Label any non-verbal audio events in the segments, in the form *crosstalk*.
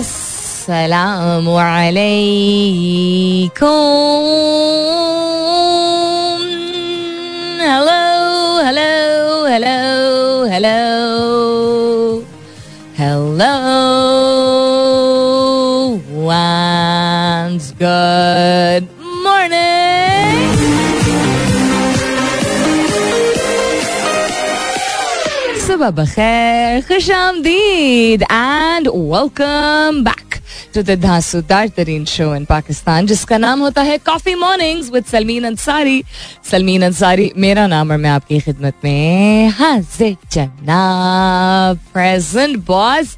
Assalamu alaikum. Bakhair, khush आमदीद and welcome back to the धांसूदार तरीन show in Pakistan जिसका नाम होता है coffee mornings with Salmeen Ansari Salmeen Ansari मेरा नाम और मैं आपकी खिदमत में हाजिर जनाब प्रेजेंट बॉस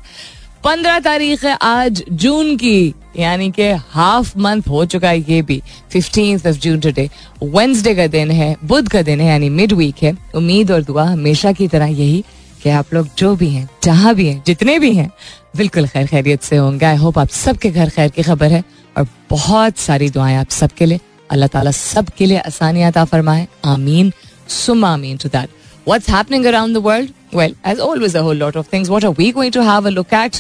पंद्रह तारीख है आज जून की यानी कि हाफ़ मंथ हो चुका है ये भी fifteen of June today Wednesday का दिन है बुध का दिन है यानी मिड वीक है. उम्मीद और दुआ हमेशा की तरह यही कि आप लोग जो भी हैं जहाँ भी हैं जितने भी हैं बिल्कुल खैर खैरियत से होंगे। आई होप आप सबके घर खैर की खबर है और बहुत सारी दुआएँ आप सबके लिए। अल्लाह ताला सबके लिए आसानियाँ अता फरमाए। आमीन। सुम आमीन to that What's happening around the world? Well, as always, a whole lot of things. What are we going to have a look at?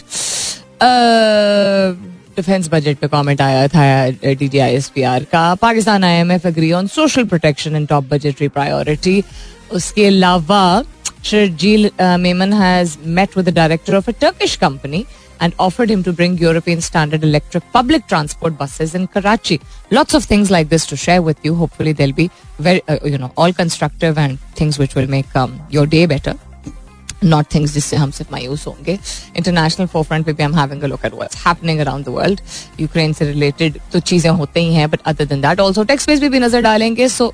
Defence budget पे कमेंट आया था D D I S P R का। Pakistan I M F agree on social protection and top budgetary priority उसके अलावा Sharjeel uh, Maiman has met with the director of a Turkish company and offered him to bring European standard electric public transport buses in Karachi. Lots of things like this to share with you. Hopefully, they'll be very, uh, you know, all constructive and things which will make um, your day better. Not things जिससे हम सिर्फ मायूस होंगे international four front पे भी हम having a look at what's happening around the world Ukraine से related तो चीजें होते ही हैं but other than that also takes page पे भी नजर डालेंगे सो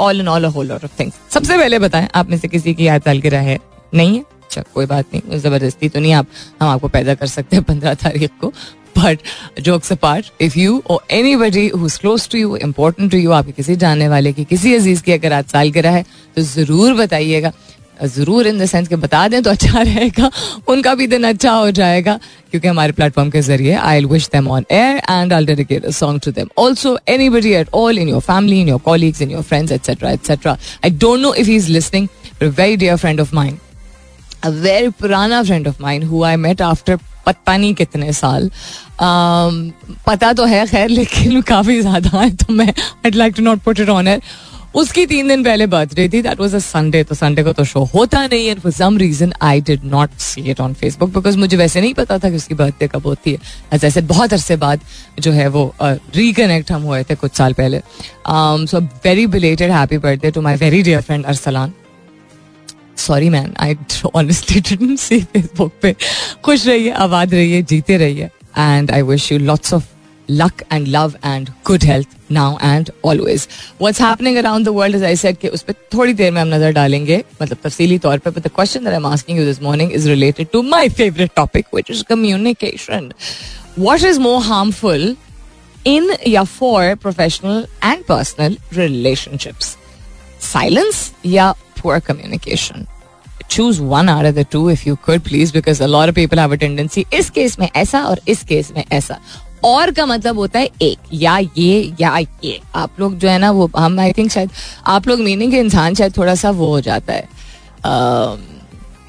all in all whole of things सबसे पहले बताएँ, आप में से किसी की याद सालगिरह है? नहीं है? अच्छा कोई बात नहीं ज़बरदस्ती तो नहीं आप, हम आपको पैदा कर सकते हैं पंद्रह तारीख को। But jokes apart if you or anybody close to you important to you आपके किसी जानने वाले की, किसी अज़ीज़ की अगर आज साल सालगिरह है तो ज़रूर बताइएगा। ज़रूर इन द सेंस के बता दें तो अच्छा *laughs* रहेगा। उनका भी दिन अच्छा हो जाएगा क्योंकि हमारे प्लेटफॉर्म के ज़रिए I wish them on air and I dedicate a song to them also anybody at all in your family in your colleagues in your friends etcetera etcetera I don't know if he is listening very dear friend of mind a very पुराना friend of mind who I met after पता नहीं कितने साल um, पता तो है खैर *laughs* लेकिन काफ़ी ज़्यादा है तो मैं I like to not put it on air उसकी तीन दिन पहले बर्थडे थी दैट वाज अ संडे तो संडे को तो शो होता नहीं है for some reason I did not see it on Facebook because मुझे वैसे नहीं पता था कि उसकी बर्थडे कब होती है। एज ऐसे बहुत अरसे बाद जो है वो रिकनेक्ट uh, हम हुए थे कुछ साल पहले। So very belated happy birthday to my very dear friend Arsalan sorry man I honestly didn't see Facebook पे। खुश रहिए आबाद रहिए जीते रहिए and I wish you lots of luck and love and good health now and always. What's happening around the world, as I said, कि उस पर थोड़ी देर में हम नजर डालेंगे मतलब तफसीली तौर पे but the question that I'm asking you this morning is related to my favorite topic which is communication. What is more harmful in या for professional and personal relationships? Silence या poor communication? choose one out of the two if you could please because a lot of people have a tendency इस case में ऐसा और इस case में ऐसा और का मतलब होता है एक, या ये या ये। आप लोग जो है ना, वो हम आई थिंक शायद आप लोग मीनिंग इंसान शायद थोड़ा सा वो हो जाता है।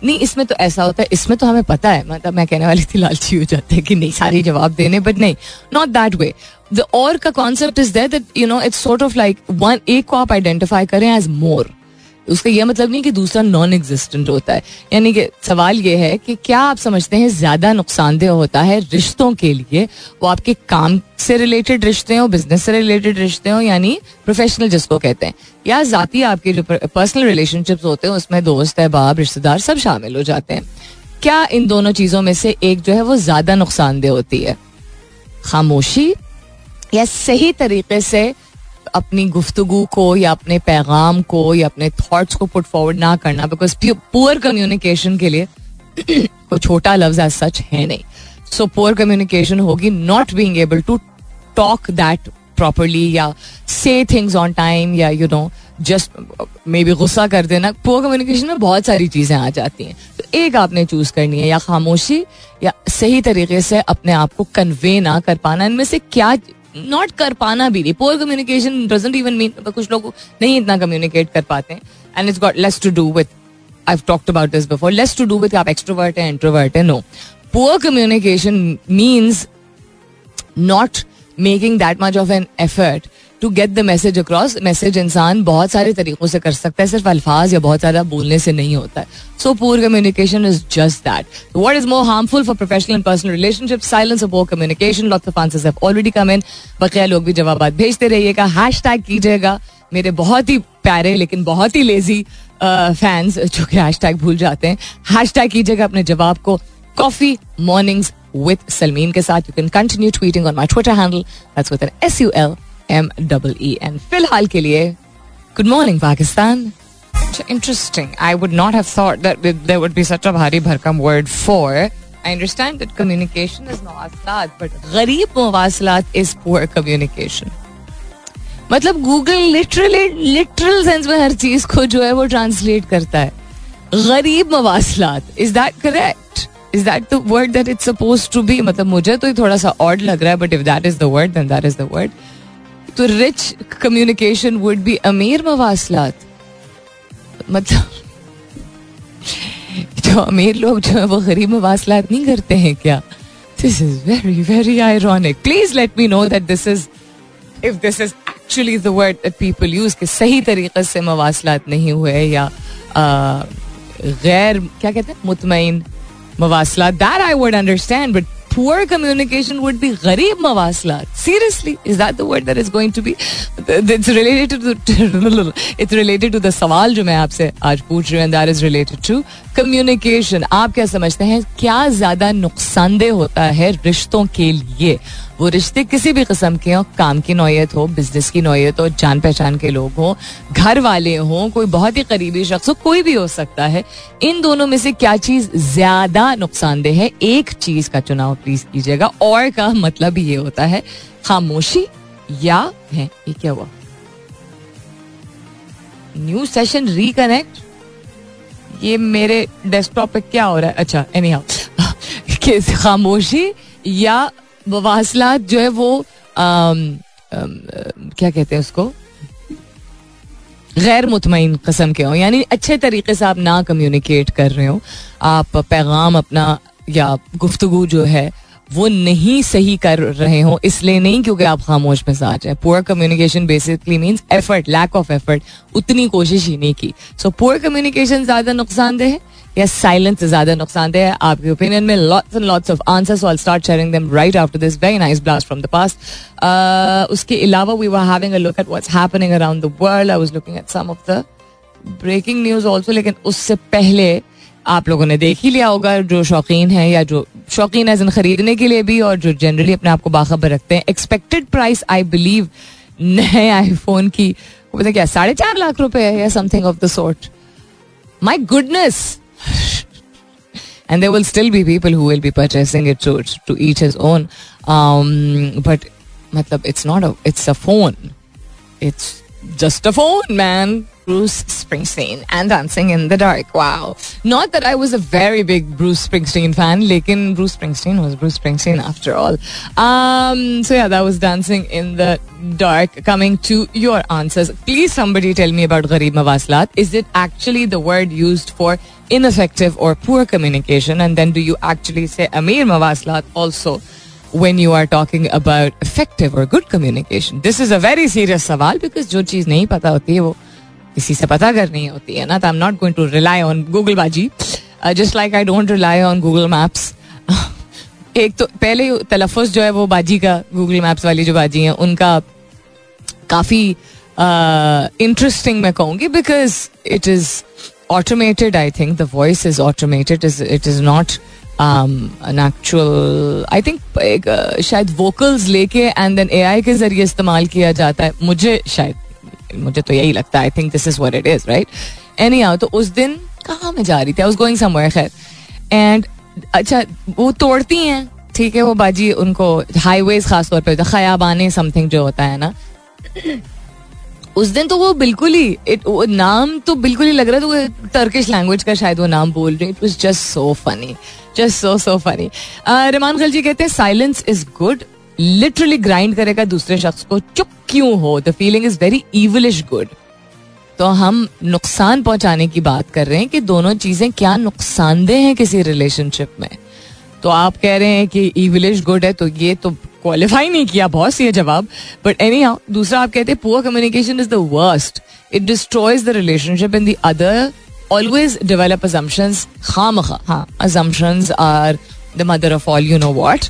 नहीं, इसमें तो ऐसा होता है, इसमें तो हमें पता है मतलब मैं कहने वाली थी, लालची हो जाते हैं कि नहीं, सारी जवाब देने बट नहीं नॉट दैट वे द और का concept is that you know it's sort of like one एक को आप आइडेंटिफाई करें एज मोर उसका यह मतलब नहीं कि दूसरा नॉन एग्जिस्टेंट होता है। यानी कि सवाल यह है कि क्या आप समझते हैं ज़्यादा नुकसानदेह होता है रिश्तों के लिए? वो आपके काम से रिलेटेड रिश्ते हो बिज़नेस से रिलेटेड रिश्ते हो, यानी प्रोफेशनल जिसको कहते हैं। या जाती आपके जो पर्सनल रिलेशनशिप्स होते हैं, उसमें दोस्त है, बाप, रिश्तेदार, सब शामिल हो जाते हैं। क्या इन दोनों चीज़ों में से एक जो है वो ज़्यादा नुकसानदेह होती है? खामोशी या सही तरीके से अपनी गुफ्तगु को या अपने पैगाम को या अपने थॉट्स को पुट फॉरवर्ड ना करना बिकॉज़ पुअर कम्युनिकेशन के लिए *clears throat* कोई छोटा लफ्ज एज सच है नहीं। सो पुअर कम्युनिकेशन होगी not being able to talk that properly या से थिंग्स ऑन टाइम या you know just maybe गुस्सा कर देना। पुअर कम्युनिकेशन में बहुत सारी चीज़ें आ जाती हैं। तो एक आपने चूज़ करनी है, या खामोशी या सही तरीके से अपने आप को कन्वे ना कर पाना। इनमें से क्या नॉट कर पाना भी नहीं। Poor communication doesn't even mean कुछ लोग नहीं इतना कम्युनिकेट कर पाते हैं and it's got less to do with I talked about this before less to do with आप एक्सट्रोवर्ट है इंट्रोवर्ट है no poor communication means not making that much of an effort to get the message across message इंसान बहुत सारे तरीकों से कर सकता है, सिर्फ़ अल्फाज या बहुत ज़्यादा बोलने से नहीं होता है। So poor communication is just that what is more harmful for professional and personal relationship silence poor communication lots of answers have already come in बकिया लोग भी जवाब भेजते रहिएगा। हैश टैग कीजिएगा। मेरे बहुत ही प्यारे लेकिन बहुत ही लेजी फैंस जो कि हैश टैग भूल जाते हैं। हैश टैग कीजिएगा अपने जवाब को। कॉफ़ी मॉर्निंग्स विद सलमीन के साथ। You can continue tweeting on my Twitter handle that's with N S U L M double E N फ़िलहाल के लिए good morning Pakistan. Interesting I would not have thought that there would be such a भारी भरकम word for I understand that communication is मवासलात but गरीब मवासलात is poor communication मतलब Google literally literal sense में हर चीज़ को जो है वो ट्रांसलेट करता है. गरीब मवासलात is that correct is that the word that it's suppose to be मतलब मुझे तो थोड़ा सा ऑड लग रहा है but if that is the word then that is the word तो रिच कम्युनिकेशन वुड बी अमीर मवासलात मतलब जो अमीर लोग जो है, वो गरीब मवासलात नहीं करते हैं क्या? This is very very ironic please let me know that this is if this is actually the word that people use के सही तरीके से मवासलात नहीं हुए या गैर, क्या कहते हैं? मुतमिन मवासलात. That I would understand but poor communication would be gharib mawaslat. Seriously, is that the word that is going to be? It's related to the, it's related to the सवाल जो मैं आपसे आज पूछ रही हूँ and that is related to communication. आप क्या समझते हैं क्या ज़्यादा नुकसानदेह होता है रिश्तों के लिए वो रिश्ते किसी भी किस्म के हो, काम की नोयत हो बिज़नेस की नोयत हो, जान पहचान के लोग हों, घर वाले हों, कोई बहुत ही करीबी शख्स हो, कोई भी हो सकता है, इन दोनों में से क्या चीज़ ज़्यादा नुकसानदेह है? एक चीज़ का चुनाव प्लीज़ कीजिएगा। और का मतलब ये होता है, खामोशी या है, ये क्या हुआ? न्यू सेशन रिकनेक्ट ये मेरे डेस्कटॉप पे क्या हो रहा है? अच्छा एनी हाउ *laughs* खामोशी या मवासलात जो है वो क्या कहते हैं उसको? गैर मुतमिन कस्म के हो, यानी अच्छे तरीके से आप ना कम्युनिकेट कर रहे हो, आप पैगाम अपना, या गुफ्तगु जो है, वो नहीं सही कर रहे हो, इसलिए नहीं क्योंकि आप खामोश मिजाज है। Poor communication basically means effort lack of effort उतनी कोशिश ही नहीं की। सो पुअर कम्युनिकेशन ज़्यादा नुकसानदेह है? या साइलेंस ज़्यादा नुकसानदेह है आपके ओपिनियन में lots and lots of answers so I start sharing them right after this very nice blast from the past उसके अलावा we were having a look at what's happening around the world I was looking at some of the breaking news also लेकिन उससे पहले आप लोगों ने देख ही लिया होगा जो शौकीन है या जो शौकीन है खरीदने के लिए भी और जो जनरली अपने आप को बाखबर रखते हैं एक्सपेक्टेड प्राइस आई बिलीव नए आईफोन की पता क्या साढ़े चार लाख रुपए है या something of the sort my goodness and there will still be people who will be purchasing it to to each his own. Um, but matlab, it's not a it's a phone. It's just a phone man Bruce Springsteen and Dancing in the Dark. Wow. Not that I was a very big Bruce Springsteen fan, lekin Bruce Springsteen was Bruce Springsteen after all. Um, so yeah, that was Dancing in the Dark. Coming to your answers. Please somebody tell me about Gharib Mawaslat. Is it actually the word used for ineffective or poor communication? And then do you actually say Amir Mawaslat also? when you are talking about effective or good communication. This is a very serious सवाल because जो चीज़ नहीं पता होती है वो किसी से पता करनी होती है ना तो I am not going to rely on Google बाजी just like I don't rely on Google maps एक तो पहले तलफ़ जो है वो बाजी का गूगल मैप्स वाली जो बाजी हैं उनका काफ़ी इंटरेस्टिंग uh, मैं कहूँगी because it is automated I think the voice is automated is it is not actual I think शायद वोकल्स लेके एंड देन ए आई के ज़रिए इस्तेमाल किया जाता है। मुझे शायद मुझे तो यही लगता है I think this is what it is right anyhow तो उस दिन कहाँ मैं जा रही थी? आई वाज गोइंग समवेयर खैर। एंड अच्छा वो तोड़ती हैं, ठीक है, वो बाजी, उनको हाईवेज खासतौर पर खयाबाने समथिंग जो होता है ना। उस दिन तो वो बिल्कुल ही इट नाम तो बिल्कुल ही लग रहा था तो टर्किश लैंग्वेज का शायद वो नाम बोल रही it was just so funny just so so funny Rahman Khalji कहते हैं silence is good literally grind करेगा दूसरे शख्स को चुप क्यों हो the feeling is very evilish good तो हम नुकसान पहुँचाने की बात कर रहे हैं कि दोनों चीज़ें क्या नुकसानदेह हैं किसी रिलेशनशिप में। तो आप कह रहे हैं कि ईविलिश गुड है तो ये तो क्वालिफाई नहीं किया बहुत ये जवाब। बट एनी हाउ दूसरा आप कहते हैं poor communication is the worst it destroys the relationship in the other always develop assumptions खाम हाँ assumptions are the mother of all you know what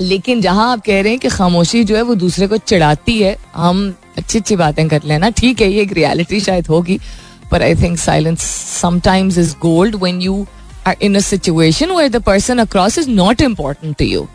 लेकिन जहाँ आप कह रहे हैं कि खामोशी जो है वो दूसरे को चिढ़ाती है, हम अच्छी अच्छी बातें कर लेना ठीक है, ये एक रियलिटी शायद होगी पर I think silence sometimes is gold when you are in a situation where the person across is not important to you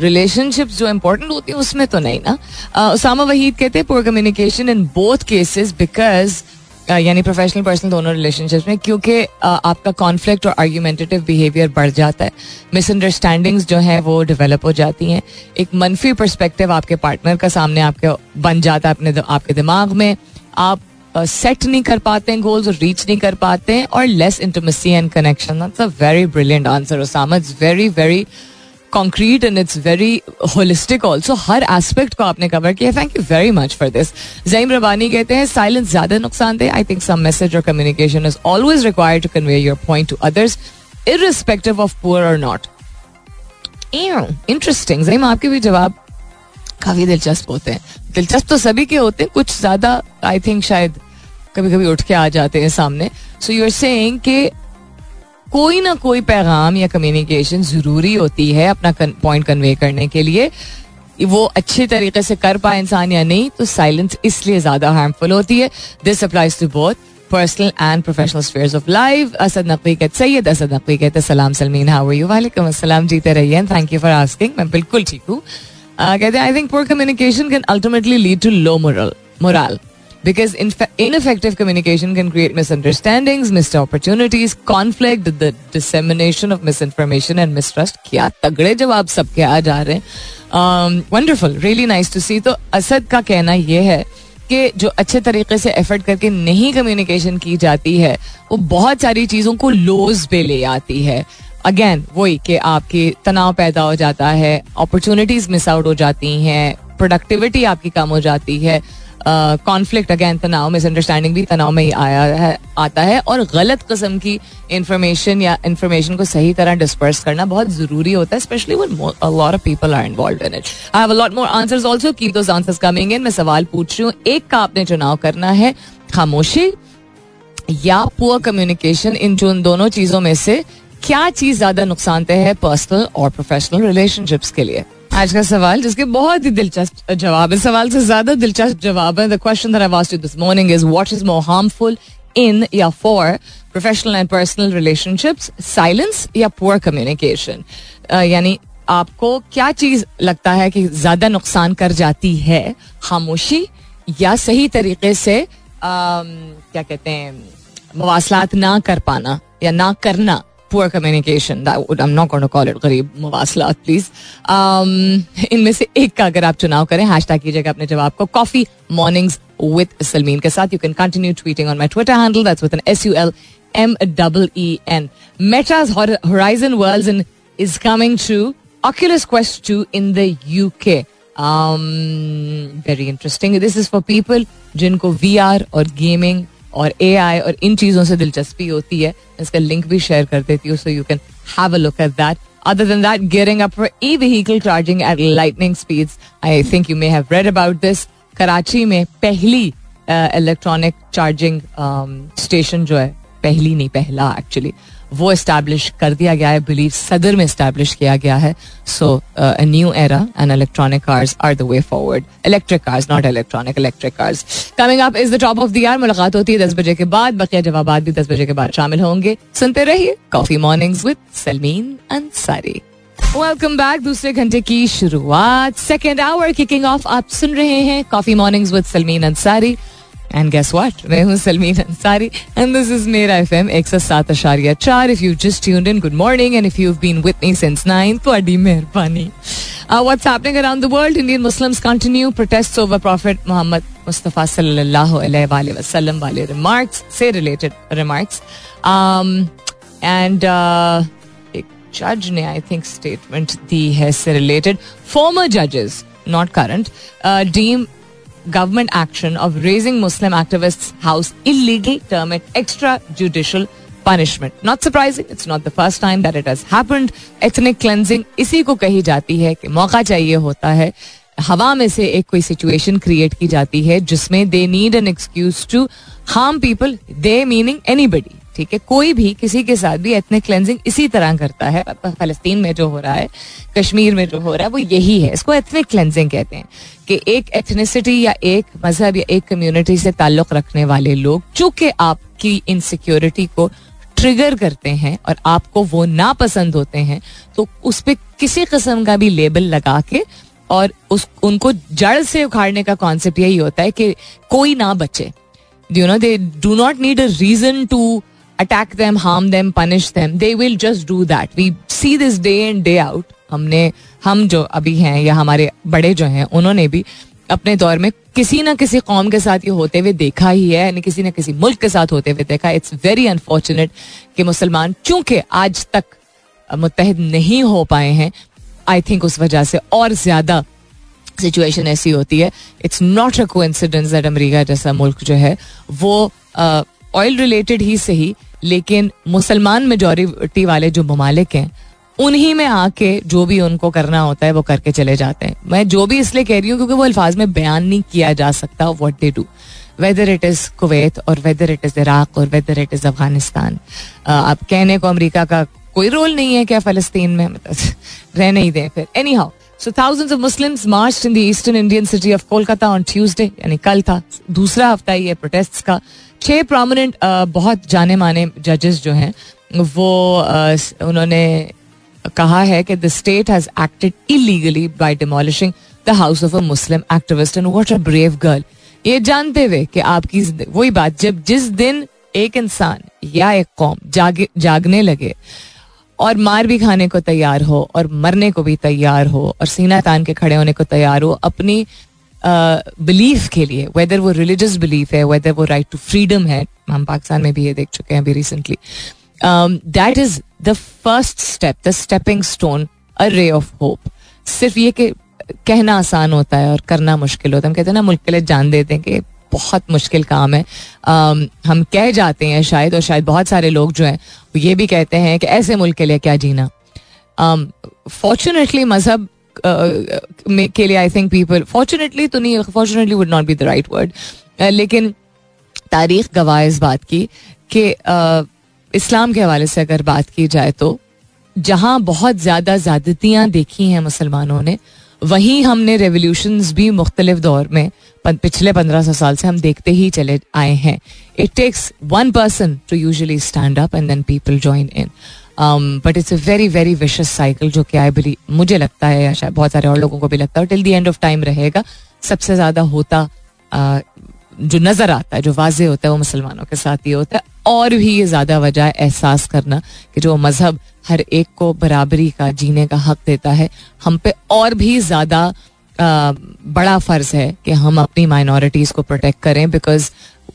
relationships जो इंपॉर्टेंट होती है, उसमें तो नहीं ना। उसामा वहीद कहते हैं poor communication in both cases because यानी प्रोफेशनल पर्सनल दोनों रिलेशनशिप्स में, क्योंकि आपका कॉन्फ्लिक्ट और आर्ग्यूमेंटेटिव बिहेवियर बढ़ जाता है। मिसअंडरस्टैंडिंग्स जो है, वो डेवलप हो जाती हैं। एक मनफी परस्पेक्टिव आपके पार्टनर का सामने आपके, बन जाता है अपने आपके दिमाग में। आप सेट नहीं कर पाते हैं गोल्स रीच नहीं कर पाते हैं और less intimacy and connection that's a very brilliant answer Usama it's very very concrete and it's very holistic also her aspect को आपने कवर किया। Thank you very much for this Zaim Rabbani कहते हैं साइलेंस ज़्यादा नुकसान दे। I think some message और communication is always required to convey your point to others irrespective of poor और नॉट इंटरेस्टिंग जईम आपके भी जवाब काफ़ी दिलचस्प होते हैं। दिलचस्प तो सभी के होते हैं, कुछ ज़्यादा आई थिंक शायद कभी कभी उठ के आ जाते हैं सामने। सो यू आर सेइंग कि कोई ना कोई पैगाम या कम्युनिकेशन ज़रूरी होती है अपना पॉइंट कन्वे करने के लिए। वो अच्छे तरीके से कर पाए इंसान या नहीं तो साइलेंस इसलिए ज़्यादा हार्मफुल होती है। This applies to both personal and professional spheres of life Asad Naqvi कहते सैयद असद नकवी कहते, सलाम सलमीन हाउ यू वालेकुम जीते रहिए थैंक यू फॉर आस्किंग मैं बिल्कुल ठीक हूँ। कहते हैं I think poor communication can ultimately lead to low morale morale because ineffective communication can create misunderstandings, missed opportunities, conflict, the dissemination of misinformation and mistrust. क्या तगड़े जवाब सबके आ जा रहे हैं। Wonderful really nice to see तो असद का कहना यह है कि जो अच्छे तरीके से एफर्ट करके नहीं कम्युनिकेशन की जाती है वो बहुत सारी चीज़ों को लोज पे ले आती है। अगेन वही कि आपकी तनाव पैदा हो जाता है अपॉर्चुनिटीज़ मिस आउट हो जाती हैं प्रोडक्टिविटी आपकी कम हो जाती है। कॉन्फ्लिक्ट अगेन तनाव मिसअंडरस्टैंडिंग भी तनाव में ही आया है, आता है और गलत किस्म की इंफॉर्मेशन या इंफॉर्मेशन को सही तरह डिस्पर्स करना बहुत ज़रूरी होता है especially lot of people are involved in it I have lot more answers also keep those answers coming in मैं सवाल पूछ रही हूँ, एक का आपने चुनाव करना है, खामोशी या पुअर कम्युनिकेशन इन जो दोनों चीज़ों में से क्या चीज़ ज़्यादा नुकसानदेह है पर्सनल और प्रोफेशनल रिलेशनशिप्स के लिए? आज का सवाल जिसके बहुत ही दिलचस्प जवाब है। सवाल से ज़्यादा दिलचस्प जवाब है। The question that I asked you this morning is what is more harmful in या for professional and personal relationships silence या पुअर कम्युनिकेशन यानी आपको क्या चीज़ लगता है कि ज़्यादा नुकसान कर जाती है? खामोशी या सही तरीके से आ, क्या कहते हैं मवासलात ना कर पाना या ना करना? Poor communication I'm not going to call it गरीब मवासलात प्लीज़ इनमें से एक का अगर आप चुनाव करें हैश टैग कीजिएगा अपने जवाब को कॉफ़ी मॉर्निंग्स विद सलमीन के साथ you can continue tweeting on my Twitter handle that's with N S U L M double E N horizon worlds and is coming to Oculus Quest 2 in the UK. Um, very interesting. This is for people जिनको VR और gaming और A आई और इन चीज़ों से दिलचस्पी होती है इसका लिंक भी शेयर कर देती हूँ so you can have a look at that Other than that, gearing up for e-vehicle charging at lightning speeds. I think you may have read about this. Karachi में पहली इलेक्ट्रॉनिक चार्जिंग स्टेशन जो है पहली नहीं पहला actually वो establish कर दिया गया है बिलीव सदर में इस्टेब्लिश किया गया है। So new era and electronic cars are the way forward electric cars not electronic electric cars coming up is the top of the मुलाकात होती है दस बजे के बाद, बकिया जवाब भी दस बजे के बाद शामिल होंगे। सुनते रहिए coffee mornings with Salmeen Ansari welcome back दूसरे घंटे की शुरुआत। सेकेंड आवर किकिंग ऑफ़ आप सुन रहे हैं coffee mornings with Salmeen Ansari And guess what? I am Salmeen Ansari and this is Mera FM XS7.4. If you've just tuned in, good morning. And if you've been with me since 9, Twadi Merpani. Uh, what's happening around the world? Indian Muslims continue protests over Prophet Muhammad Mustafa Sallallahu Alaihi Wasallam wali remarks, say related remarks. Um, and uh, a judge ne, I think, statement the has related. Former judges, not current, uh, deem government action of raising Muslim activists' house illegal, term it extrajudicial punishment. Not surprising, it's not the first time that it has happened. Ethnic cleansing इसी को कही जाती है कि मौका चाहिए होता है हवा में से एक कोई सिचुएशन क्रिएट की जाती है जिसमें they need an excuse to harm people they meaning any ठीक है? कोई भी किसी के साथ भी एथनिक क्लेंजिंग इसी तरह करता है। फलस्तीन में जो हो रहा है, कश्मीर में जो हो रहा है, वो यही है। इसको एथनिक क्लेंजिंग कहते हैं कि एक एथनिसिटी या एक मज़हब या एक कम्युनिटी से ताल्लुक रखने वाले लोग, चूँकि आपकी इनसिक्योरिटी को ट्रिगर करते हैं और आपको वो ना पसंद होते हैं तो उस पर किसी किस्म का भी लेबल लगा के और उस, उनको जड़ से उखाड़ने का कॉन्सेप्ट यही होता है कि कोई ना बचे। You know they do not need a reason to attack them harm them punish them they will just do that we see this day and day out हमने, हम जो अभी हैं या हमारे बड़े जो हैं, उन्होंने भी अपने दौर में किसी ना किसी कौम के साथ ये होते हुए देखा ही है, यानी किसी ना किसी मुल्क के साथ होते हुए देखा। इट्स वेरी अनफॉर्चुनेट कि मुसलमान, चूँकि आज तक मुतहद नहीं हो पाए हैं आई थिंक उस वजह से और ज़्यादा सिचुएशन ऐसी होती है। It's not a coincidence that America जैसा मुल्क जो है, वो ऑयल रिलेटेड ही सही लेकिन मुसलमान मेजोरिटी वाले जो ममालिक हैं, उन्हीं में आके जो भी उनको करना होता है, वो करके चले जाते हैं। मैं जो भी इसलिए कह रही हूँ, क्योंकि वो अल्फाज में बयान नहीं किया जा सकता what they do whether it is Kuwait और वेदर इट इज़ इराक और वेदर इट इज़ अफ़गानिस्तान आप कहने को अमरीका का कोई रोल नहीं है क्या फलस्तीन में? मतलब *laughs* रहने ही दें फिर। Anyhow so thousands of Muslims march in the eastern Indian city of Kolkata on Tuesday यानी कल था। दूसरा हफ़्ता ही है प्रोटेस्ट का। छह प्रोमिनेंट बहुत जाने माने जजेस जो हैं, वो उन्होंने कहा है कि the state has acted illegally by demolishing the house of a Muslim activist and what a brave girl ये जानते हुए कि आपकी वही बात, जब जिस दिन एक इंसान या एक कौम जागे, जागने लगे और मार भी खाने को तैयार हो और मरने को भी तैयार हो और सीना तान के खड़े होने को तैयार हो, अपनी बिलीफ के लिए वेदर वो रिलीजियस बिलीफ है वेदर वो राइट टू फ्रीडम है हम पाकिस्तान में भी ये देख चुके हैं अभी recently that is the first step the stepping stone a ray of hope सिर्फ़ ये कि कहना आसान होता है और करना मुश्किल होता है। हम कहते हैं ना मुल्क के लिए जान देते हैं कि बहुत मुश्किल काम है। Um, हम कह जाते हैं शायद और शायद बहुत सारे लोग जो हैं ये भी कहते हैं कि ऐसे मुल्क के लिए क्या जीना। फॉर्चुनेटली um, मज़हब के लिए आई थिंक पीपल फॉर्चुनेटली तो नहीं fortunately would not be the right word लेकिन तारीख गवाह इस बात की कि uh, इस्लाम के हवाले से अगर बात की जाए तो जहाँ बहुत ज़्यादा ज़्यादतियाँ देखी हैं मुसलमानों ने वहीं हमने रेवोल्यूशन भी मुख्तलिफ़ दौर में पिछले पंद्रह सौ साल से हम देखते ही चले आए हैं। It takes one person to usually stand up and then people join in but it's a very very vicious cycle जो कि आई बिली मुझे लगता है या शायद बहुत सारे और लोगों को भी लगता है till the end of time रहेगा सबसे ज़्यादा होता uh, जो नज़र आता है जो वाजे होता है वो मुसलमानों के साथ ही होता है। और भी ये ज़्यादा वजह एहसास करना कि जो मज़हब हर एक को बराबरी का जीने का हक देता है। हम पे और भी ज़्यादा बड़ा फ़र्ज़ है कि हम अपनी माइनॉरिटीज को प्रोटेक्ट करें बिकॉज़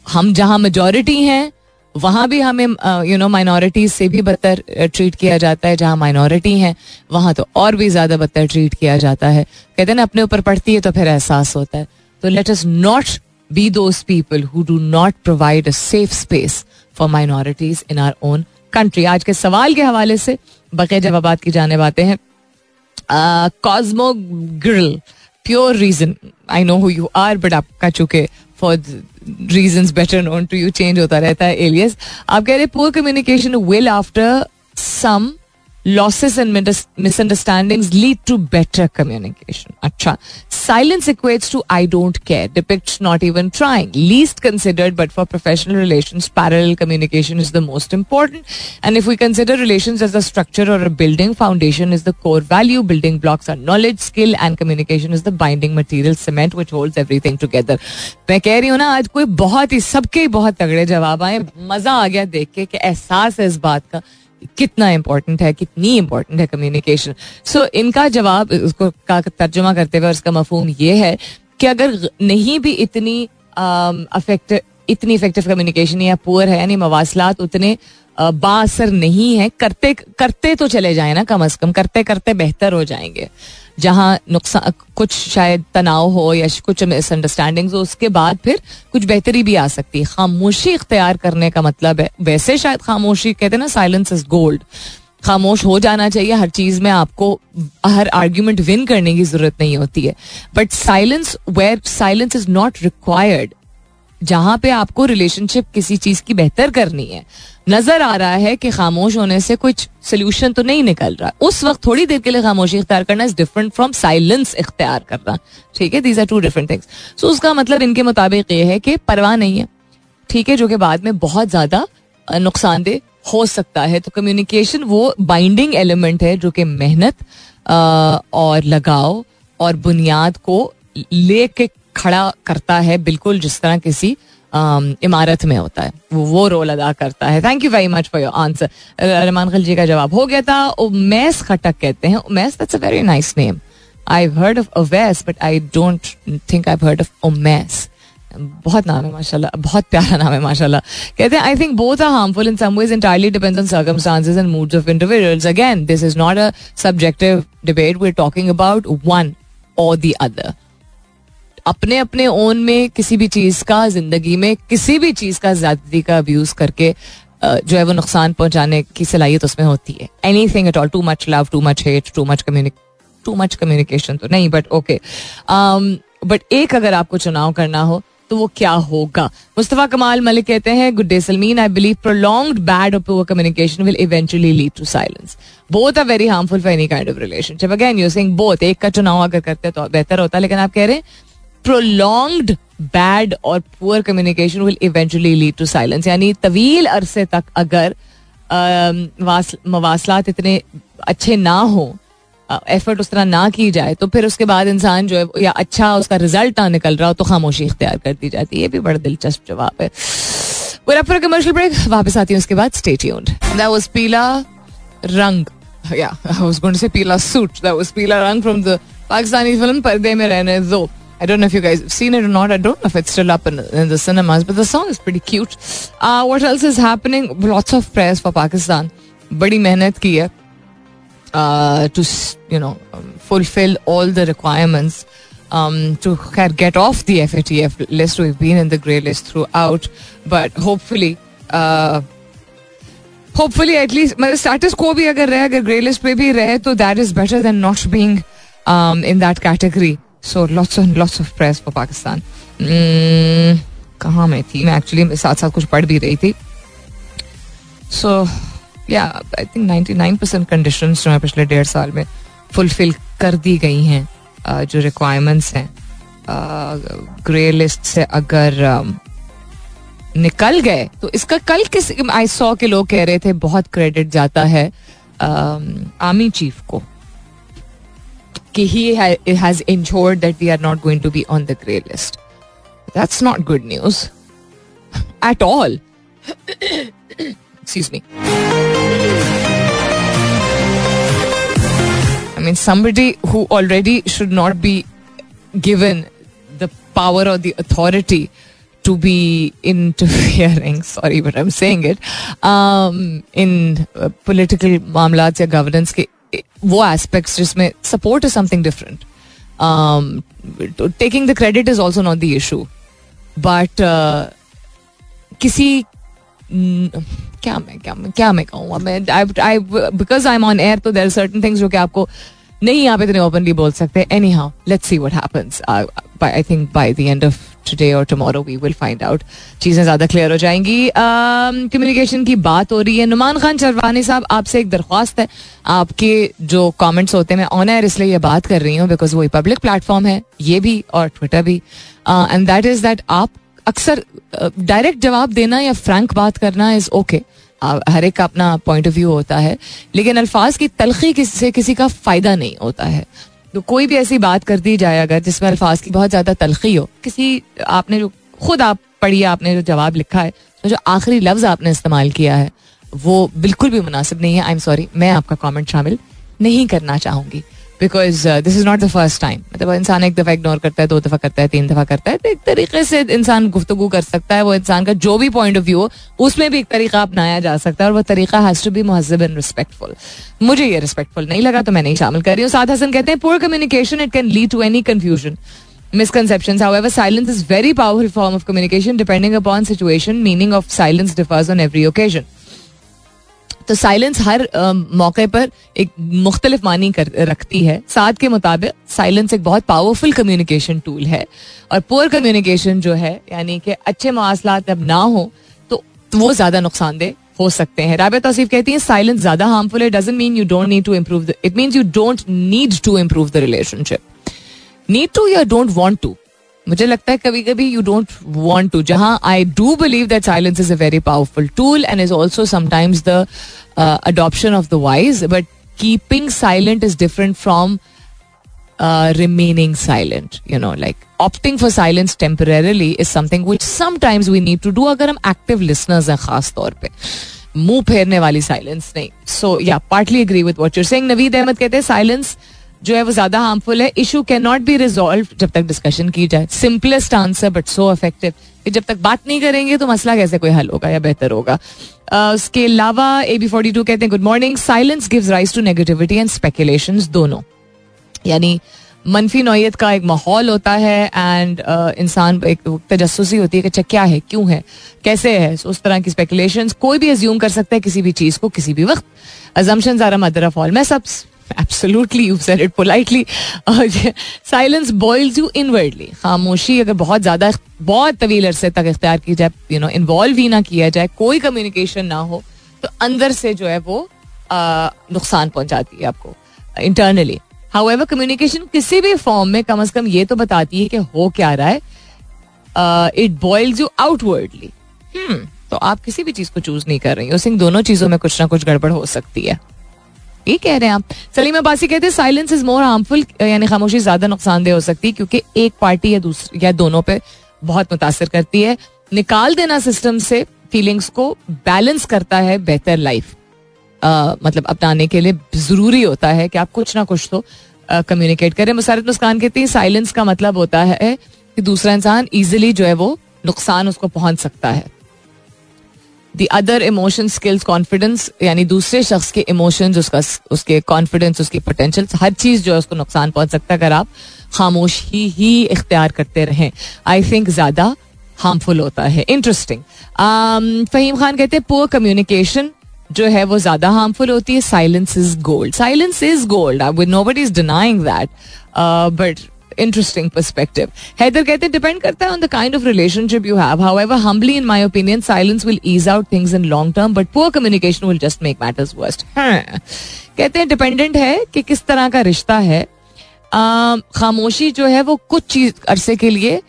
हम जहाँ मेजोरिटी हैं वहाँ भी हमें यू नो माइनॉरिटीज से भी बदतर ट्रीट किया जाता है। जहाँ माइनॉरिटी हैं, वहाँ तो और भी ज़्यादा बदतर ट्रीट किया जाता है। कहते हैं ना, अपने ऊपर पड़ती है तो फिर एहसास होता है। तो let us not be those people who do not provide a safe space for minorities in our own country आज के सवाल के हवाले से बके जवाब की जाने बातें हैं Cosmo Grill pure reason I know who you are but आपका चुके for reason better known to you change होता रहता है एलियस आप कह रहे poor communication will after some losses and misunderstandings lead to better communication. Acha. Silence equates to I don't care, depicts not even trying. Least considered, but for professional relations, parallel communication is the most important. And if we consider relations as a structure or a building, foundation is the core value. Building blocks are knowledge, skill, and communication is the binding material, cement, which holds everything together. मैं कह रही हूँ ना आज कोई बहुत ही सबके बहुत तगड़े जवाब आए मज़ा आ गया देख कि एहसास है इस बात का कितना इम्पोर्टेंट है कितनी इम्पोर्टेंट है कम्युनिकेशन सो so, इनका जवाब उसको का तर्जुमा करते हुए उसका मफहम ये है कि अगर नहीं भी इतनी अफेक्ट इतनी इफ़ेक्टिव कम्युनिकेशन या पुअर है यानी मवासलात उतने बासर नहीं है करते करते तो चले जाए ना कम अज कम करते करते बेहतर हो जाएँगे। जहाँ नुकसान कुछ शायद तनाव हो या कुछ मिसअंडरस्टैंडिंग हो, उसके बाद फिर कुछ बेहतरी भी आ सकती है। खामोशी इख्तियार करने का मतलब है, वैसे शायद खामोशी, कहते हैं ना साइलेंस इज़ गोल्ड खामोश हो जाना चाहिए, हर चीज़ में आपको, हर आर्ग्यूमेंट विन करने की ज़रूरत नहीं होती है। But silence where silence is not required जहाँ पे आपको रिलेशनशिप किसी चीज़ की बेहतर करनी है नज़र आ रहा है कि खामोश होने से कुछ सोल्यूशन तो नहीं निकल रहा। उस वक्त थोड़ी देर के लिए खामोशी इख्तियार करना इज़ डिफरेंट फ्रॉम साइलेंस इख्तियार करना। ठीक है? These are two different things so उसका मतलब इनके मुताबिक ये है कि परवाह नहीं है। ठीक है? जो कि बाद में बहुत ज़्यादा नुकसानदेह हो सकता है। तो कम्युनिकेशन वो बाइंडिंग एलिमेंट है जो कि मेहनत और लगाव और बुनियाद को लेके खड़ा करता है बिल्कुल जिस तरह किसी इमारत में होता है। वो वो रोल अदा करता है। Thank you very much for your answer Rahman Khalji का जवाब हो गया था। उमैस खटक कहते हैं। Umais that's a very nice name I heard of Awais but I don't think I heard of Umais बहुत नाम है, माशाल्लाह। बहुत प्यारा नाम है, माशाल्लाह। कहते हैं I think both are harmful in some ways entirely depends on circumstances and moods of individuals again this is not a subjective debate we are talking about one or the other अपने अपने own में किसी भी चीज़ का, ज़िंदगी में किसी भी चीज़ का, ज्यादती का अब्यूज करके जो है वो नुकसान पहुँचाने की सलाहियत उसमें होती है। Anything at all too much love too much hate too much कम्युनिक too much communication तो नहीं बट ओके बट एक अगर आपको चुनाव करना हो तो वो क्या होगा? मुस्तफ़ा कमाल मलिक कहते हैं, good day Salmeen I believe prolong bad communication will eventually lead to silence both are very harmful for any kind of relationship again using both एक का चुनाव अगर करते तो बेहतर होता, लेकिन आप कह रहे हैं prolonged bad or poor communication will eventually lead to silence यानी तवील अरसे तक अगर मवासलात इतने अच्छे ना हो एफर्ट उस तरह ना की जाए तो फिर उसके बाद इंसान जो है, या अच्छा उसका रिज़ल्ट ना निकल रहा हो तो खामोशी इख्तियार कर दी जाती है। ये भी बड़ा दिलचस्प जवाब है। A commercial break. वापस आती हूँ उसके बाद। Stay tuned. That was पीला रंग yeah, I was going to say पीला suit that was पीला रंग from the Pakistani film पर्दे में रहने दो I don't know if you guys have seen it or not. I don't know if it's still up in, in the cinemas, but the song is pretty cute. Uh, what else is happening? Lots of prayers for Pakistan. बड़ी मेहनत की है uh, to you know um, fulfill all the requirements um, to get off the FATF list. We've been in the grey list throughout, but hopefully. Uh, hopefully at least मतलब status quo भी अगर रहे अगर grey list पे भी रहे तो that is better than not being in that category So lots of lots of press for Pakistan कहाँ मैं थी? मैं एक्चुअली साथ साथ कुछ पढ़ भी रही थी। So yeah I think ninety nine percent condition जो है पिछले डेढ़ साल में फुलफिल कर दी गई हैं जो रिक्वायरमेंट्स हैं। ग्रे लिस्ट से अगर निकल गए तो इसका कल किस आई सौ के लोग कह रहे थे, बहुत क्रेडिट जाता है आर्मी चीफ को। कि he has ensured that we are not going to on the grey list that's not good news *laughs* at all *coughs* Excuse me. I mean, somebody who already should not be given the power or the authority to be interfering, sorry, *laughs* but I'm saying it, um, in uh, political मामलात या governance के वो aspect जिसमें support is something different taking the credit is also not the issue but किसी क्या मैं क्या मैं क्या मैं कहूँगा because I am on air तो देर सर्टन थिंग्स जो कि आपको नहीं आप इतने ओपनली बोल सकते anyhow let's see what happens I think the end of today or tomorrow we will find out चीज़ें ज़्यादा क्लियर हो जाएँगी. कम्युनिकेशन um, की बात हो रही है. नुमान खान चरवानी साहब आपसे एक दरख्वास्त है. आपके जो कमेंट्स होते हैं मैं ऑन एयर इसलिए ये बात कर रही हूँ बिकॉज़ वही पब्लिक प्लेटफॉर्म है. ये भी और ट्विटर भी. एंड दैट इज़ दैट आप अक्सर डायरेक्ट जवाब देना या फ्रैंक बात करना इज़ ओके हर एक का अपना पॉइंट ऑफ़ व्यू होता है, लेकिन अल्फाज की तलखी किस से किसी का फ़ायदा नहीं होता है। तो कोई भी ऐसी बात कर दी जाए अगर जिसमें अल्फाज की बहुत ज़्यादा तलखी हो, किसी आपने जो, खुद आप पढ़िए, आपने जो जवाब लिखा है तो जो आखिरी लफ्ज आपने इस्तेमाल किया है, वो बिल्कुल भी मुनासिब नहीं है। आई एम सॉरी मैं आपका कॉमेंट शामिल नहीं करना चाहूँगी। Because this is not the first time मतलब इंसान एक दफ़ा इग्नोर करता है दो दफ़ा करता है तीन दफ़ा करता है तो एक तरीके से इंसान गुफ्तगु कर सकता है वो इंसान का जो भी पॉइंट ऑफ़ व्यू हो उसमें भी एक तरीका अपनाया जा सकता है और वो तरीका हैज़ टू बी महजब एंड रिस्पेक्टफुल मुझे ये रिस्पेक्टफुल नहीं लगा तो मैं नहीं शामिल कर रही हूँ साथ हसन कहते हैं poor communication it can lead to any confusion misconceptions. However, silence is very powerful form of communication depending upon situation. Meaning of differs on every occasion. तो साइलेंस हर मौके पर एक मुख्तलिफ़ मानी कर, रखती है। साथ के मुताबिक साइलेंस एक बहुत पावरफुल कम्युनिकेशन टूल है। और पुअर कम्युनिकेशन जो है, यानी कि अच्छे मवासलात अब ना हो तो वो ज़्यादा नुकसानदेह हो सकते हैं। राबिया तौसीफ कहती है साइलेंस ज़्यादा हार्मफुल है doesn't mean you don't need to improve it mean you don't need to improve the relationship need to या डोंट वॉन्ट टू मुझे लगता है कभी कभी यू डोंट वॉन्ट टू जहाँ I do believe that silence is a very powerful tool and is also sometimes the adoption of the wise but keeping silent is different from remaining silent, you know, like opting for silence temporarily is something which sometimes we need to do अगर हम active listeners हैं खास तौर पे। मुँह फेरने वाली silence नहीं। So yeah partly agree with what you're saying Naveed Ahmed कहते हैं साइलेंस जो है वो ज़्यादा हार्मफुल है. Issue can not be resolve जब तक डिस्कशन की जाए. Simplest answer but so effective कि जब तक बात नहीं करेंगे तो मसला कैसे कोई हल होगा या बेहतर होगा? uh, उसके अलावा ए बी फोर्टी टू कहते हैं good morning silence gives rise to negativity and speculation दोनों. यानी मनफी नौत का एक माहौल होता है एंड uh, इंसान एक तजस्सी होती है कि अच्छा क्या है? क्यों है? कैसे है? so, उस तरह की स्पेकुलेशन कोई भी एज्यूम कर सकता है किसी भी चीज़ को किसी भी वक्त. अजम्पन आर मदर ऑफ़ ऑल मैं सब absolutely you said it politely silence boils you inwardly खामोशी अगर बहुत ज़्यादा, बहुत तवील अरसे तक इख्तियार की जाए यू नो इन्वॉल्व ही ना किया जाए, कोई कम्युनिकेशन ना हो तो अंदर से जो है वो नुकसान पहुंचाती है आपको इंटरनली हाउ एवर कम्युनिकेशन किसी भी फॉर्म में कम अज कम ये तो बताती है कि हो क्या रहा है इट बॉइल्स यू आउटवर्डली तो आप किसी भी चीज़ को चूज़ नहीं कर रही हो सिंह दोनों चीज़ों में कुछ ना कुछ गड़बड़ हो सकती है। ये कह रहे हैं आप। सलीम अब्बासी कहते हैं साइलेंस इज़ मोर हार्मफुल यानी खामोशी ज़्यादा नुकसानदेह हो सकती है, क्योंकि एक पार्टी या दूसरी या दोनों पे बहुत मुतासर करती है। निकाल देना सिस्टम से फीलिंग्स को बैलेंस करता है बेहतर लाइफ मतलब अपनाने के लिए ज़रूरी होता है कि आप कुछ ना कुछ तो कम्युनिकेट करें। मुसारत मुस्कान कहती है साइलेंस का मतलब होता है कि दूसरा इंसान इजिली जो है वो नुकसान उसको पहुँच सकता है। The other emotion skills confidence यानी दूसरे शख्स के इमोशंस उसका, उसके कॉन्फिडेंस उसकी पोटेंशियल हर चीज़ जो है उसको नुकसान पहुँच सकता है अगर आप खामोश ही इख्तियार करते रहें। आई थिंक ज़्यादा हार्मफुल होता है। इंटरेस्टिंग फहीम खान कहते हैं पुअर कम्युनिकेशन जो है वो ज़्यादा हार्मफुल होती है। Silence is gold silence is gold no but is denying that but interesting perspective Haider कहते हैं डिपेंड करता है on the kind of relationship you have however humbly in my opinion silence will ease out things in long term but poor communication will just make matters worst कहते हैं dependent है कि किस तरह का रिश्ता है। खामोशी जो है वो कुछ चीज़, अरसे के लिए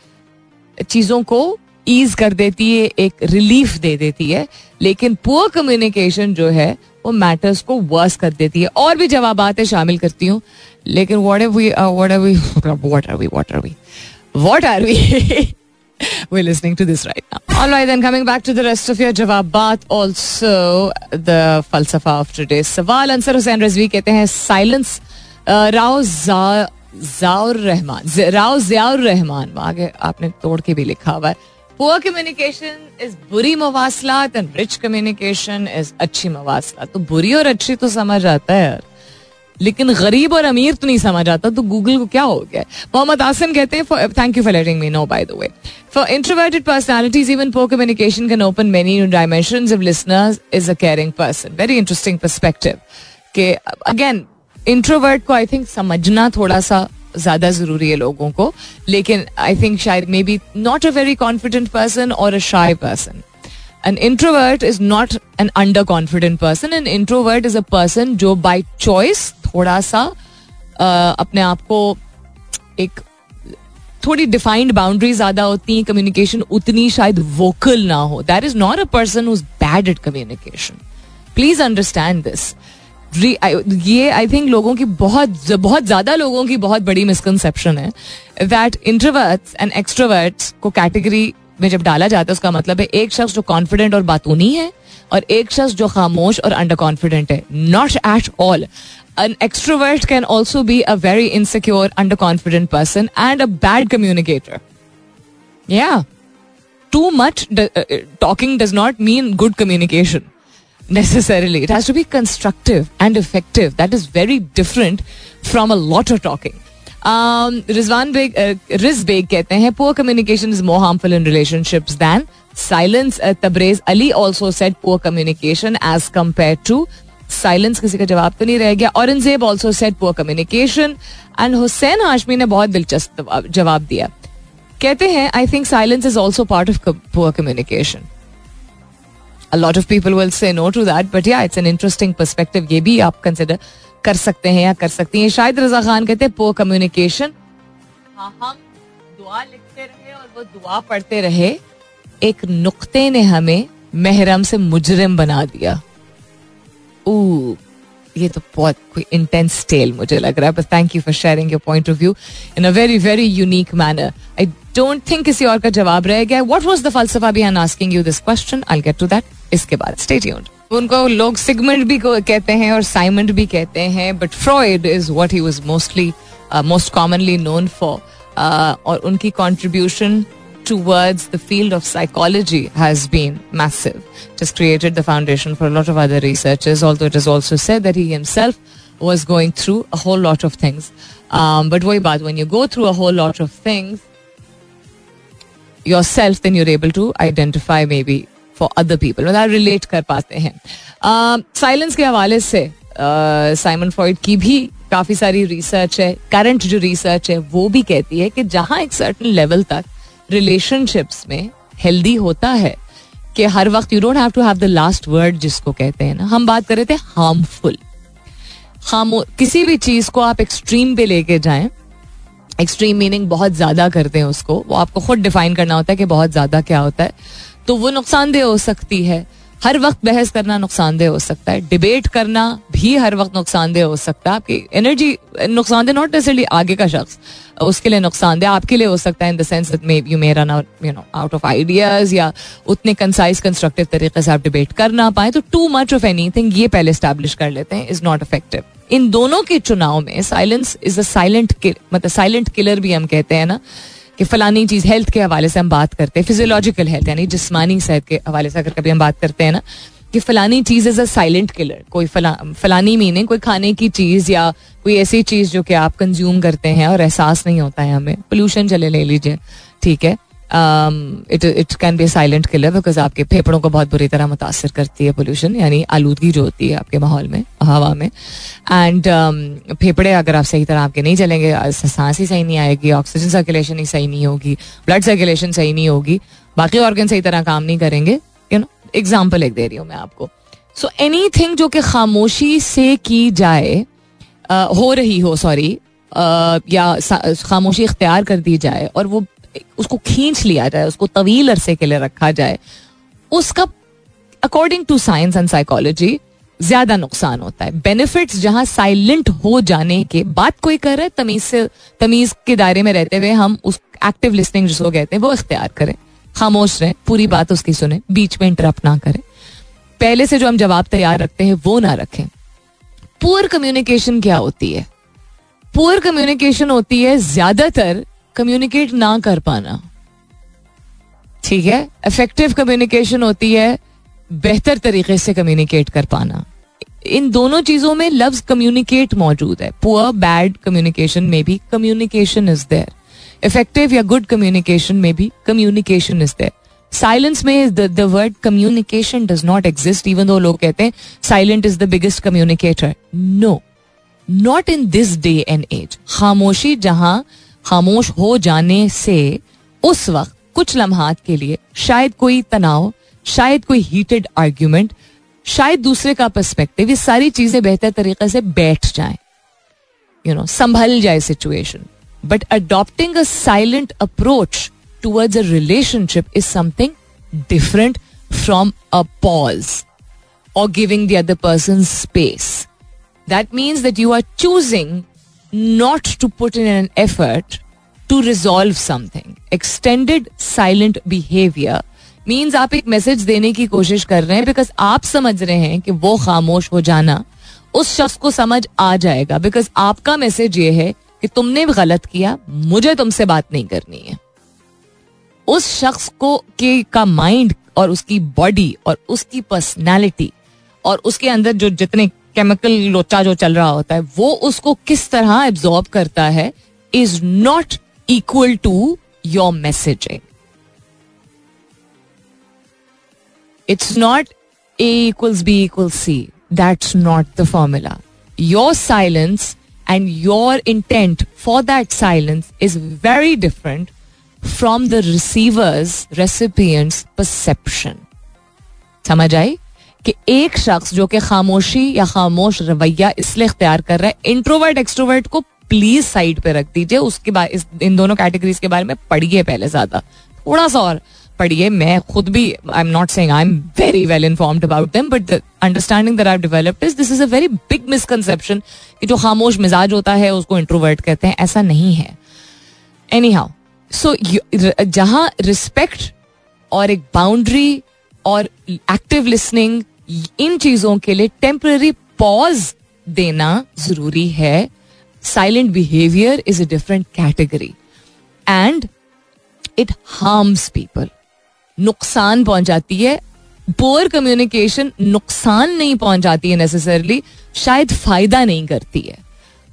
चीज़ों को ईज कर देती है, एक रिलीफ दे देती है, लेकिन पुअर कम्युनिकेशन जो है वो मैटर्स को वर्स कर देती है. और भी जवाब आते शामिल करती हूँ। लेकिन whatever we what are we what are we what are we what are we we're listening to this right now. All right, then coming back to the rest of your jawabat, also the falsafa of today's सवाल अंसर हुसैन रजवी कहते हैं silence Rao Ziaur Rahman Rao Ziaur Rahman आगे आपने तोड़ के भी लिखा हुआ है पुअर कम्युनिकेशन इज़ बुरी मवासलात एंड रिच कम्युनिकेशन इज़ अच्छी मवासलात तो बुरी और अच्छी तो समझ आता है यार लेकिन गरीब और अमीर तो नहीं समझ आता तो गूगल को क्या हो गया? मोहम्मद आसिम कहते हैं thank you for letting me know by the way for introverted personalities even poor communication can open many new dimension of listeners is a caring person very interesting perspective के अगेन इंट्रोवर्ट को I think समझना थोड़ा सा ज़्यादा ज़रूरी है लोगों को, लेकिन आई थिंक शायद maybe not a very confident person or a shy person an introvert is not an under confident person an introvert is a person जो बाई चॉइस थोड़ा सा uh, अपने आप को एक थोड़ी डिफाइंड बाउंड्री ज़्यादा होती है कम्युनिकेशन उतनी शायद वोकल ना हो। That is not a person whose bad at communication please understand this ये आई थिंक लोगों की बहुत बहुत ज़्यादा लोगों की बहुत बड़ी मिसकनसेप्शन है दैट इंट्रोवर्ट्स एंड एक्सट्रोवर्ट्स को कैटेगरी में जब डाला जाता है, उसका मतलब है एक शख्स जो कॉन्फिडेंट और बातूनी है और एक शख्स जो खामोश और अंडर कॉन्फिडेंट है not at all an extrovert can also be a very insecure under confident person and a bad communicator या too much talking does not mean good communication necessarily it has to be constructive and effective that is very different from a lot of talking Rizwan Baig Riz Baig कहते हैं poor communication is more harmful in relationships than silence Tabrez Ali also said poor communication as compare to silence किसी का जवाब तो नहीं रह गया। और Aurangzeb also said poor communication and Hussain Hashmi ने बहुत दिलचस्प जवाब दिया। कहते हैं I think silence is also part of poor communication A lot of people will say no to that, but yeah, it's an interesting perspective. ये भी आप कंसिडर कर सकते हैं या कर सकती हैं। शायद रजा खान कहते हैं पो कम्युनिकेशन हाँ हम दुआ लिखते रहे और वो दुआ पढ़ते रहे। एक नुक्ते ने हमें महरम से मुजरिम बना दिया। ओ ये तो बहुत कोई इंटेंस टेल मुझे लग रहा है बस thank you for sharing your point of view in a very very unique manner I don't think किसी और का जवाब रह गया what was the फलसफा behind asking you this question I get to that इसके बाद स्टे ट्यून्ड उनको लोग सिगमेंट भी कहते हैं और साइमेंट भी कहते हैं but Freud is what he was mostly most commonly known for और उनकी contribution towards the field of psychology has been massive. Just created the foundation for a lot of other researchers, although it is also said that he himself was going through a whole lot of things. Um, but why bad when you go through a whole lot of things yourself, then you're able to identify maybe for other people मतलब relate कर पाते हैं। Silence uh, के हवाले से Simon uh, Freud की भी काफ़ी सारी रिसर्च है। करंट जो रिसर्च है वो भी कहती है कि जहाँ एक सर्टन लेवल तक रिलेशनशिप्स में हेल्दी होता है कि हर वक्त you don't have to have the last word जिसको कहते हैं ना। हम बात कर रहे थे हार्मफुल खामो किसी भी चीज़ को आप एक्सट्रीम पे लेके जाएँ एक्सट्रीम मीनिंग बहुत ज़्यादा करते हैं उसको वो आपको खुद डिफाइन करना होता है कि बहुत ज़्यादा क्या होता है। तो वो नुकसानदेह हो सकती है। हर वक्त बहस करना नुकसानदेह हो सकता है। डिबेट करना भी हर वक्त नुकसानदेह हो सकता है। आपकी एनर्जी नुकसानदेह नॉट नेसेसरली आगे का शख्स, उसके लिए नुकसानदेह आपके लिए हो सकता है in the sense that may you may run you know out of ideas या उतने कंसाइज कंस्ट्रक्टिव तरीके से आप डिबेट कर ना पाए। तो too much of anything ये पहले स्टैब्लिश कर लेते हैं इज़ नॉट इफ़ेक्टिव इन दोनों के चुनाव में साइलेंस इज़ अ साइलेंट मतलब साइलेंट किलर भी हम कहते हैं ना कि फलानी चीज़ हेल्थ के हवाले से हम बात करते हैं फिजियोलॉजिकल हेल्थ यानी जिसमानी सेहत के हवाले से अगर कभी हम बात करते हैं ना, कि फलानी चीज़ इज़ अ साइलेंट किलर कोई फला, फलानी मीनिंग कोई खाने की चीज़ या कोई ऐसी चीज़ जो कि आप कंज्यूम करते हैं और एहसास नहीं होता है हमें। पोल्यूशन चले ले लीजिए, ठीक है? It it can be silent killer because आपके फेफड़ों को बहुत बुरी तरह मुतासर करती है पोल्यूशन यानी आलूदगी जो होती है आपके माहौल में हवा में. एंड um, फेफड़े अगर आप सही तरह आपके नहीं चलेंगे सांस ही सही नहीं आएगी ऑक्सीजन सर्कुलेशन ही सही नहीं होगी ब्लड सर्कुलेशन सही नहीं होगी बाकी ऑर्गन सही तरह काम नहीं करेंगे यू नो एग्ज़ाम्पल एक दे रही हूँ मैं आपको. सो एनी थिंग जो कि खामोशी से की जाए uh, हो रही हो सॉरी uh, या खामोशी इख्तियार कर दी जाए और वो उसको खींच लिया जाए, उसको तवील अरसे के लिए रखा जाए, उसका according to science and psychology ज़्यादा नुकसान होता है। बेनिफिट्स जहाँ साइलेंट हो जाने के बात कोई कर रहा है, तमीज से, तमीज के दायरे में रहते हुए हम उस एक्टिव लिसनिंग जिसको कहते हैं, वो इख्तियार करें। खामोश रहें, पूरी बात उसकी सुने, बीच में इंटरप्ट ना करें। पहले से जो हम जवाब तैयार रखते हैं, वो ना रखें। पुअर कम्युनिकेशन क्या होती है? पुअर कम्युनिकेशन होती है ज़्यादातर कम्युनिकेट ना कर पाना। ठीक है? इफ़ेक्टिव कम्युनिकेशन होती है, बेहतर तरीके से कम्युनिकेट कर पाना। इन दोनों चीज़ों में लफ्ज कम्युनिकेट मौजूद है। पुअर बैड कम्युनिकेशन में भी कम्युनिकेशन इज़ देयर इफ़ेक्टिव या गुड कम्युनिकेशन में भी कम्युनिकेशन इज़ देयर साइलेंस में the word communication does not exist even दो लोग कहते हैं silent is the biggest communicator no not in this day and age खामोशी जहाँ खामोश हो जाने से उस वक्त, कुछ लम्हात के लिए, शायद कोई तनाव, शायद कोई हीटेड आर्ग्यूमेंट शायद दूसरे का पर्सपेक्टिव ये सारी चीज़ें बेहतर तरीके से बैठ जाए। यू नो संभल जाए situation but adopting a silent approach towards a relationship is something different from a pause or giving the other person space that means that you are choosing not to put in an to to resolve something extended silent behaviour means आप एक message देने की कोशिश कर रहे हैं because आप समझ रहे हैं कि वो खामोश हो जाना उस शख्स को समझ आ जाएगा बिकॉज़ आपका मैसेज ये है कि तुमने गलत किया, मुझे तुमसे बात नहीं करनी है। उस शख्स को के का माइंड और उसकी बॉडी और उसकी पर्सनैलिटी और उसके अंदर जो जितने केमिकल लोचा जो चल रहा होता है, वो उसको किस तरह एब्जॉर्ब करता है is not equal to your messaging it's not A equals B equal C that's not the formula your silence and your intent for that silence is very different from the receiver's recipients perception समझ आई? कि एक शख्स जो कि खामोशी या खामोश रवैया इसलिए इख्तियार कर रहा है इंट्रोवर्ट एक्सट्रोवर्ट को प्लीज़ साइड पे रख दीजिए। उसके बाद इन दोनों कैटेगरीज के बारे में पढ़िए पहले ज़्यादा। थोड़ा सा और पढ़िए। मैं खुद भी I am not saying I am very well informed about them but understanding that I developed is this is a very big misconception कि जो खामोश मिजाज होता है, उसको इंट्रोवर्ट कहते हैं। ऐसा नहीं है। एनी हाउ सो जहाँ रिस्पेक्ट और एक बाउंड्री और एक्टिव लिसनिंग इन चीज़ों के लिए टेम्पररी पॉज देना ज़रूरी है। Silent behaviour is a different category and it harms people नुकसान पहुंचाती है पोअर कम्युनिकेशन नुकसान नहीं पहुंचाती है नेसेसरली शायद फ़ायदा नहीं करती है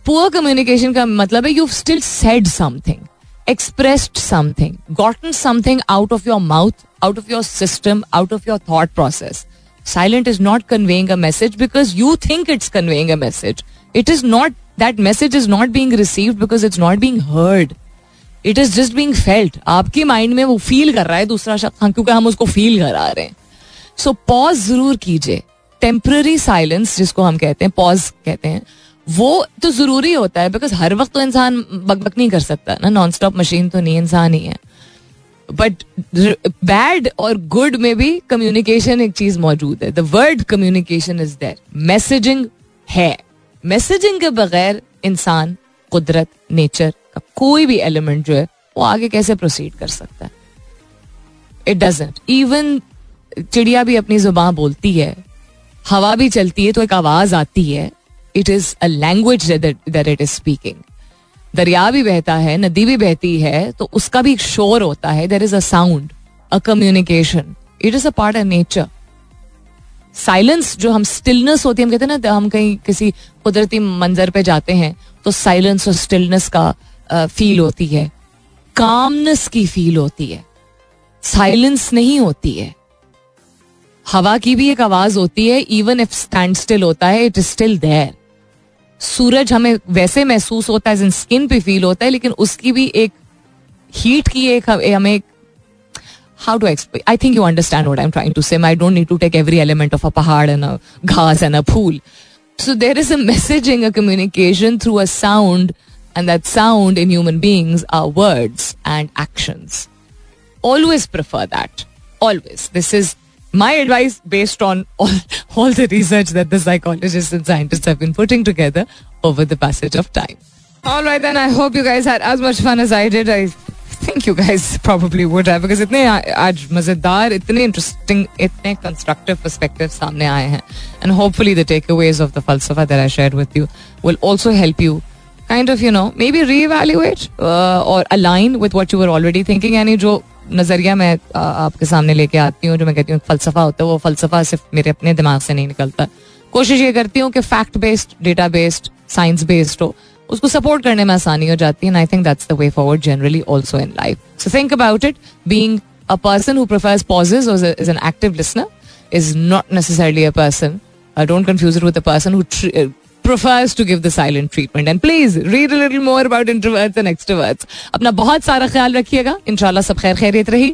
पुअर कम्युनिकेशन का मतलब है you still said something expressed something gotten something out of your mouth out of your system out of your thought process silent is not conveying a message because you think it's conveying a message. It is not, that message is not being received because it's not being heard it is just being felt आपके mind में वो feel कर रहा है दूसरा शख्स। हाँ क्योंकि हम उसको फील करा रहे हैं। सो so, पॉज ज़रूर कीजिए। टेम्पररी साइलेंस जिसको हम कहते हैं पॉज कहते हैं वो तो ज़रूरी होता है बिकॉज़ हर वक्त तो इंसान बकबक नहीं कर सकता ना। नॉन स्टॉप मशीन तो नहीं इंसान ही है। बट बैड और गुड में भी कम्युनिकेशन एक चीज़ मौजूद है। The word communication is there messaging है। मैसेजिंग के बगैर इंसान, कुदरत नेचर का कोई भी एलिमेंट जो है, वो आगे कैसे प्रोसीड कर सकता है? इट डजेंट इवन चिड़िया भी अपनी ज़ुबान बोलती है, हवा भी चलती है तो एक आवाज़ आती है। It is a language that it is speaking दरिया भी बहता है, नदी भी बहती है तो उसका भी एक शोर होता है। There is a sound a communication it is a part of nature silence, जो हम स्टिलनेस होती है, हम कहते हैं ना, हम कहीं किसी कुदरती मंजर पे जाते हैं तो साइलेंस और स्टिलनेस का फील होती है। कामनेस की फील होती है। साइलेंस नहीं होती है। हवा की भी एक आवाज़ होती है इवन इफ़ स्टैंड स्टिल होता है इट इज़ स्टिल देयर सूरज हमें वैसे महसूस होता है स्किन पे फील होता है, लेकिन उसकी भी एक हीट की एक, हमें how to explain i think you understand what i'm trying to say. I don't need to take every element of a pahad and a ghas and a pool. So there is a messaging a communication through a sound and that sound in human beings are words and actions. Always prefer that. Always. This is my advice based on all, *laughs* all the research that the psychologists and scientists have been putting together over the passage of time. All right, then. I hope you guys had as much fun as I did. I think you guys *laughs* probably would have, because इतने आज मज़ेदार, इतने interesting इतने constructive perspective सामने आए हैं। And hopefully the takeaways of the फलसफा that I share with you will also help you kind of you know maybe reevaluate और align with what you were already thinking यानी जो नज़रिया मैं आपके सामने लेके आती हूँ, जो मैं कहती हूँ फलसफा होता है, वो फलसफा सिर्फ़ मेरे अपने दिमाग से नहीं निकलता। कोशिश ये करती हूँ कि fact based data based science based हो। उसको सपोर्ट करने में आसानी हो जाती है I think that's the way forward generally also in life so think about it being a person who prefers pauses is an active listener is not necessarily a person don't confuse it with a person who prefers to give the silent treatment. And please read a little more about introverts and extroverts. अपना बहुत सारा ख्याल रखिएगा इंशाल्लाह सब खैर खैरियत रही